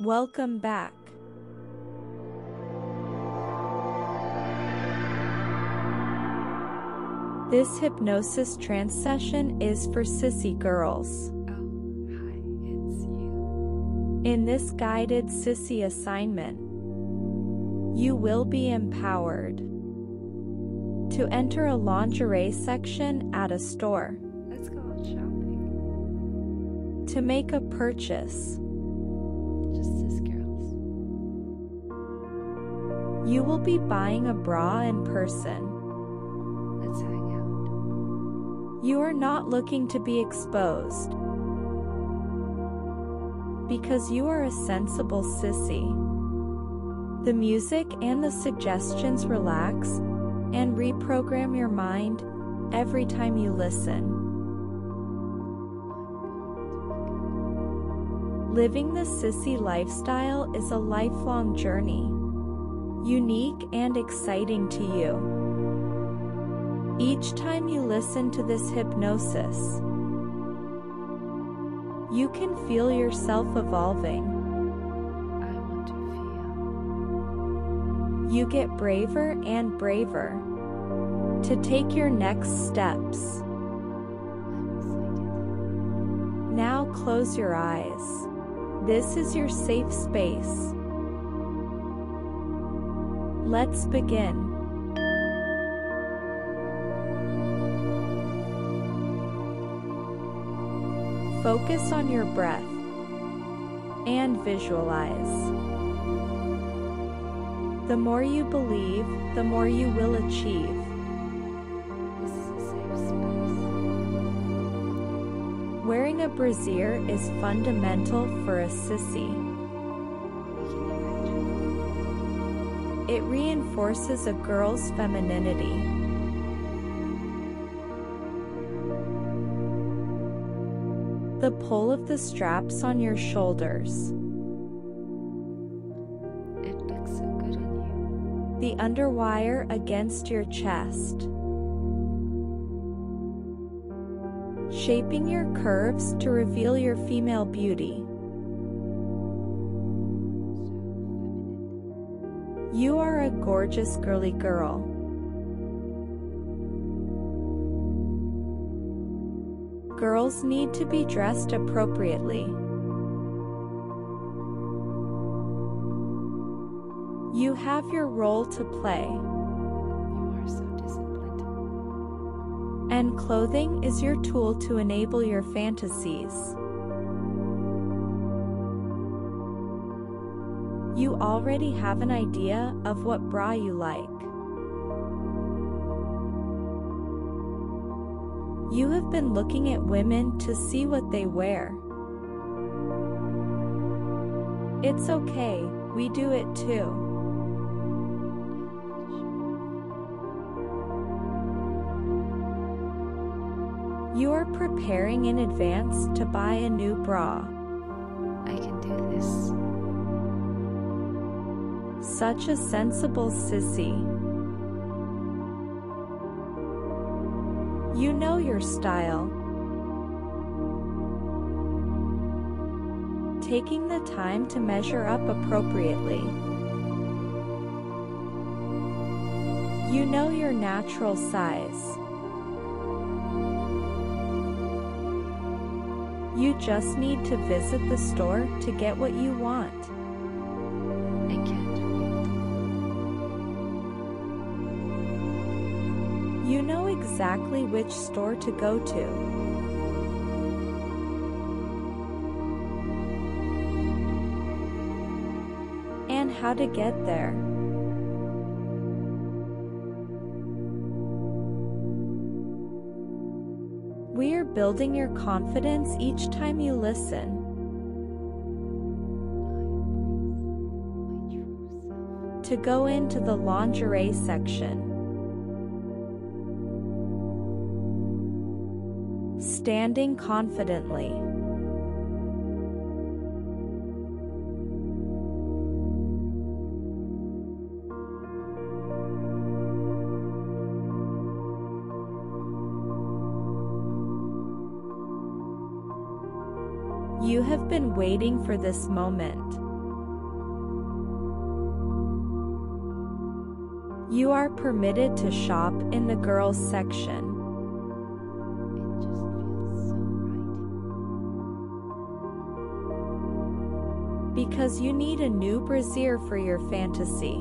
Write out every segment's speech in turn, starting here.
Welcome back. This hypnosis trance session is for sissy girls. Oh, hi, it's you. In this guided sissy assignment, you will be empowered to enter a lingerie section at a store, Let's go out shopping. to make a purchase. You will be buying a bra in person. Let's hang out. You are not looking to be exposed because you are a sensible sissy. The music and the suggestions relax and reprogram your mind every time you listen. Living the sissy lifestyle is a lifelong journey, unique and exciting to you. Each time you listen to this hypnosis, you can feel yourself evolving. I want to feel. You get braver and braver to take your next steps. I'm excited. Now close your eyes. This is your safe space. Let's begin. Focus on your breath and visualize. The more you believe, the more you will achieve. This is a safe space. Wearing a brassiere is fundamental for a sissy. It reinforces a girl's femininity. The pull of the straps on your shoulders, It looks so good on you. the underwire against your chest, shaping your curves to reveal your female beauty. You. So feminine. You are a gorgeous girly girl. Girls need to be dressed appropriately. You have your role to play, You are so disciplined. and clothing is your tool to enable your fantasies. You already have an idea of what bra you like. You have been looking at women to see what they wear. It's okay, we do it too. You are preparing in advance to buy a new bra. I can do this. Such a sensible sissy. You know your style. Taking the time to measure up appropriately. You know your natural size. You just need to visit the store to get what you want. You know exactly which store to go to. And how to get there. We are building your confidence each time you listen. To go into the lingerie section. standing confidently. You have been waiting for this moment. You are permitted to shop in the girls section. Because you need a new brassiere for your fantasy.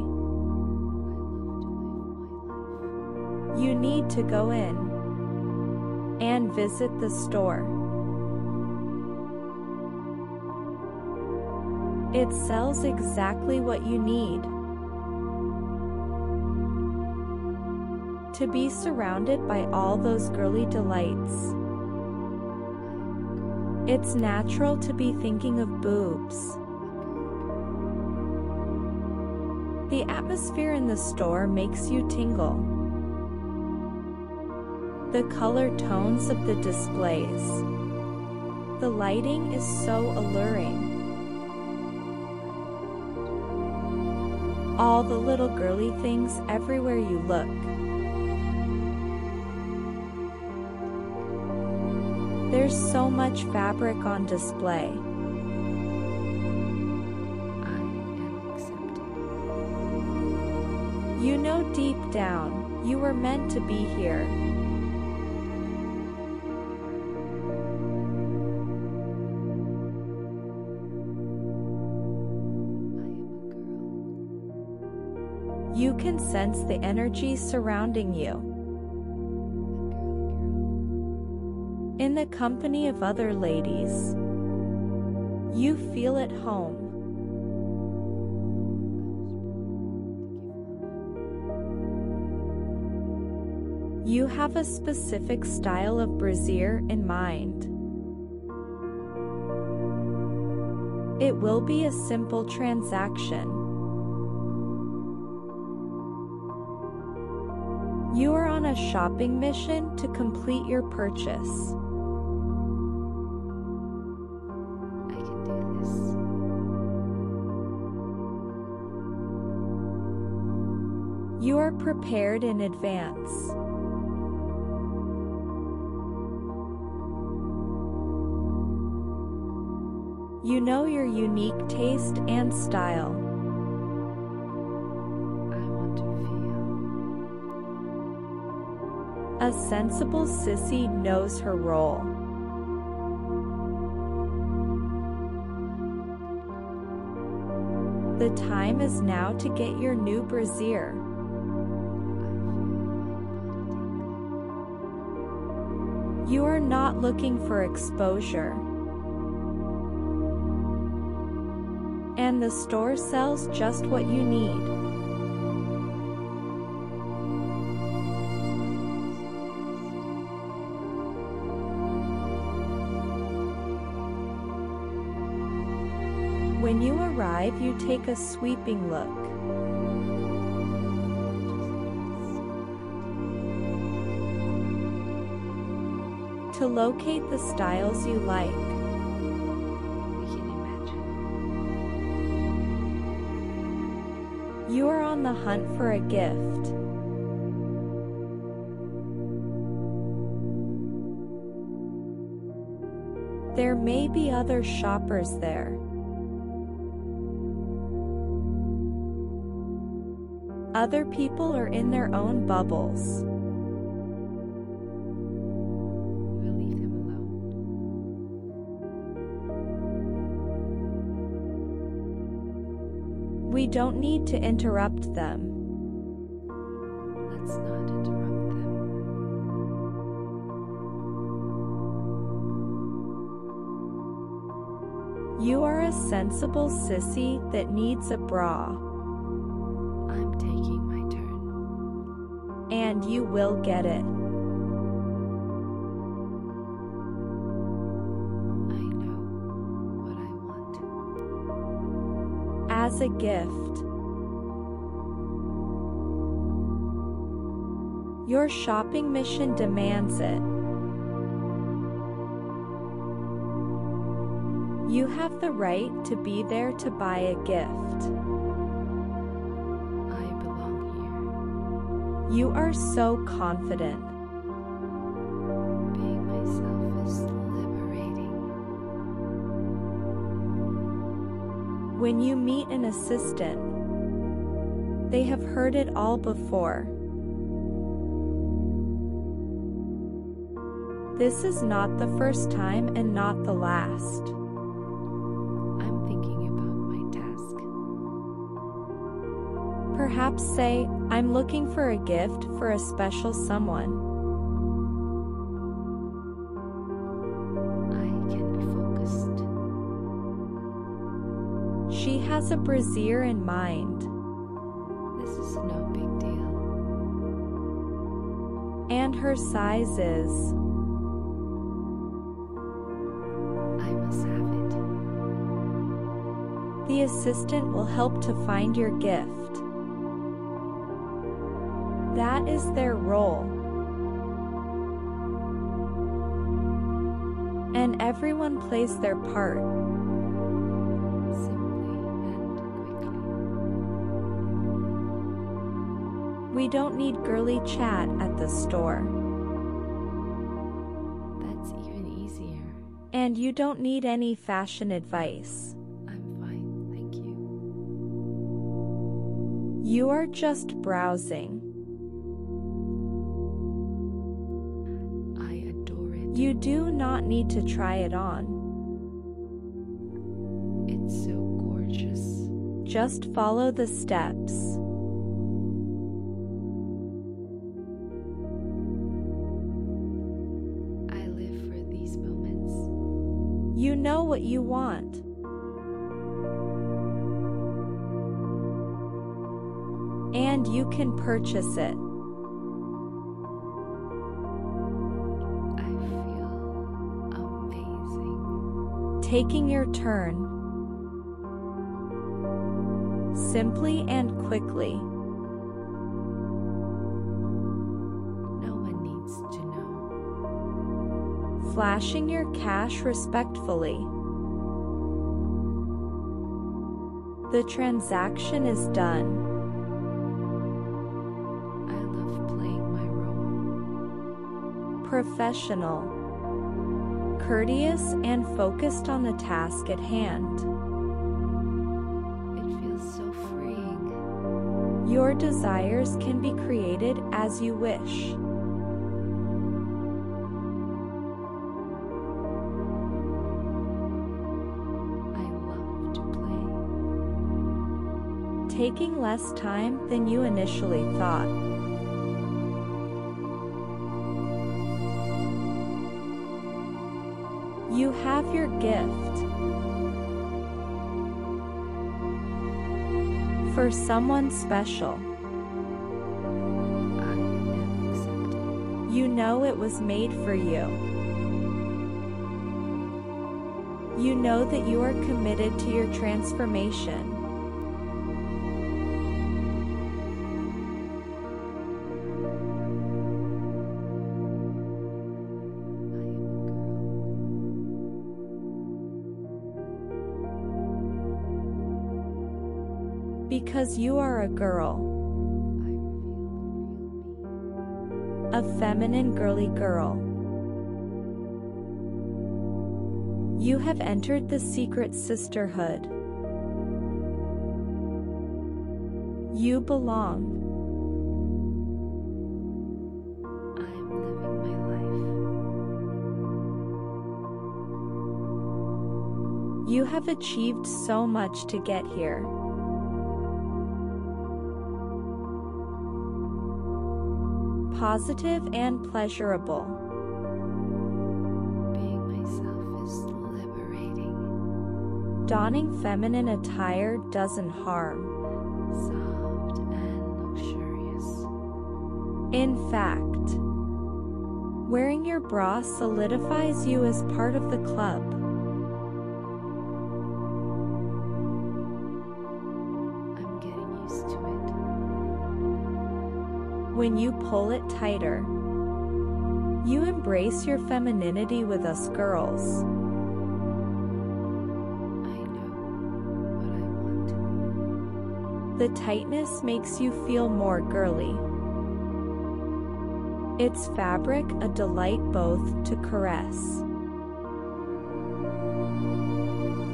You need to go in and visit the store. It sells exactly what you need. To be surrounded by all those girly delights. It's natural to be thinking of boobs. The atmosphere in the store makes you tingle. The color tones of the displays. The lighting is so alluring. All the little girly things everywhere you look. There's so much fabric on display. You know deep down, you were meant to be here. You can sense the energy surrounding you. In the company of other ladies, you feel at home. You have a specific style of brassiere in mind. It will be a simple transaction. You are on a shopping mission to complete your purchase. I can do this. You are prepared in advance. You know your unique taste and style. I want to feel. A sensible sissy knows her role. The time is now to get your new brassiere. I feel my body You are not looking for exposure. And the store sells just what you need. When you arrive, you take a sweeping look. To locate the styles you like, you are on the hunt for a gift. There may be other shoppers there. Other people are in their own bubbles. We don't need to interrupt them. Let's not interrupt them. You are a sensible sissy that needs a bra, I'm taking my turn. and you will get it. As a gift. Your shopping mission demands it. You have the right to be there to buy a gift. I belong here. You are so confident. When you meet an assistant, They have heard it all before. This is not the first time and not the last. I'm thinking about my task. Perhaps say, I'm looking for a gift for a special someone. Has a brassiere in mind, This is no big deal. and her size is. I must have it. The assistant will help to find your gift. That is their role. And everyone plays their part. We don't need girly chat at the store. That's even easier. And you don't need any fashion advice. I'm fine, thank you. You are just browsing. I adore it. You do not need to try it on. It's so gorgeous. Just follow the steps. What you want. And you can purchase it. I feel amazing. Taking your turn. Simply and quickly. No one needs to know. Flashing your cash respectfully. The transaction is done. I love playing my role. professional, courteous, and focused on the task at hand. It feels so freeing. Your desires can be created as you wish. Taking less time than you initially thought. You have your gift. For someone special. I am accepted. You know it was made for you. You know that you are committed to your transformation. Because you are a girl, I reveal the real me. a feminine girly girl. You have entered the secret sisterhood. You belong. I am living my life. You have achieved so much to get here. Positive and pleasurable. Being myself is liberating. Donning feminine attire doesn't harm. Soft and luxurious. In fact, wearing your bra solidifies you as part of the club. When you pull it tighter, you embrace your femininity with us girls. I know what I want. The tightness makes you feel more girly. Its fabric a delight both to caress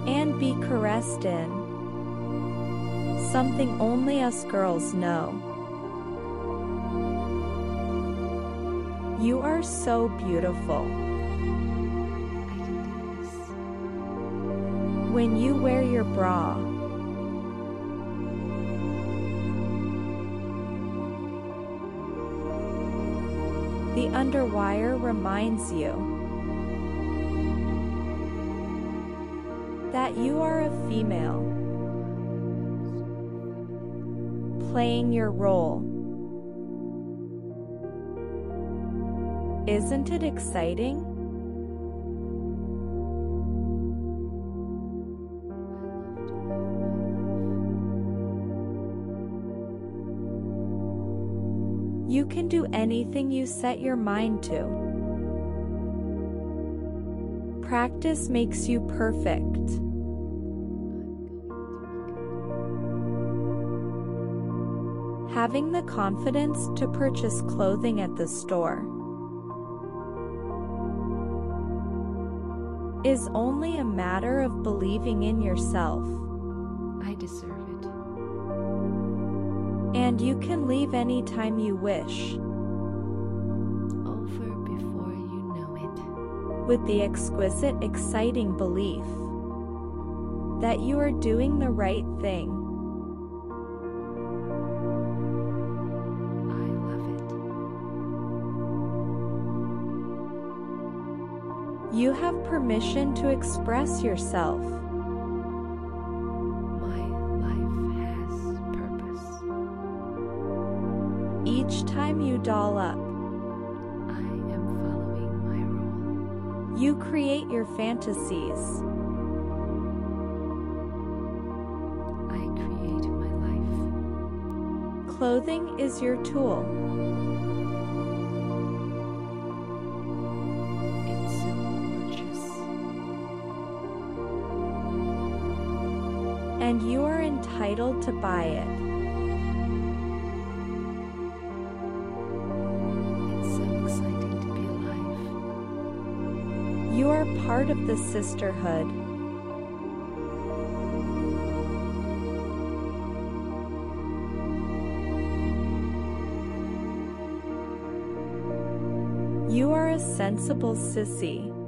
and be caressed in. something only us girls know. You are so beautiful. When you wear your bra, the underwire reminds you that you are a female playing your role. Isn't it exciting? You can do anything you set your mind to. Practice makes you perfect. Having the confidence to purchase clothing at the store is only a matter of believing in yourself. I deserve it. And you can leave anytime you wish. Over before you know it. with the exquisite, exciting belief that you are doing the right thing. You have permission to express yourself. My life has purpose. Each time you doll up, I am following my role. you create your fantasies. I create my life. Clothing is your tool. Entitled to buy it. It's so exciting to be alive. You are part of the sisterhood. You are a sensible sissy.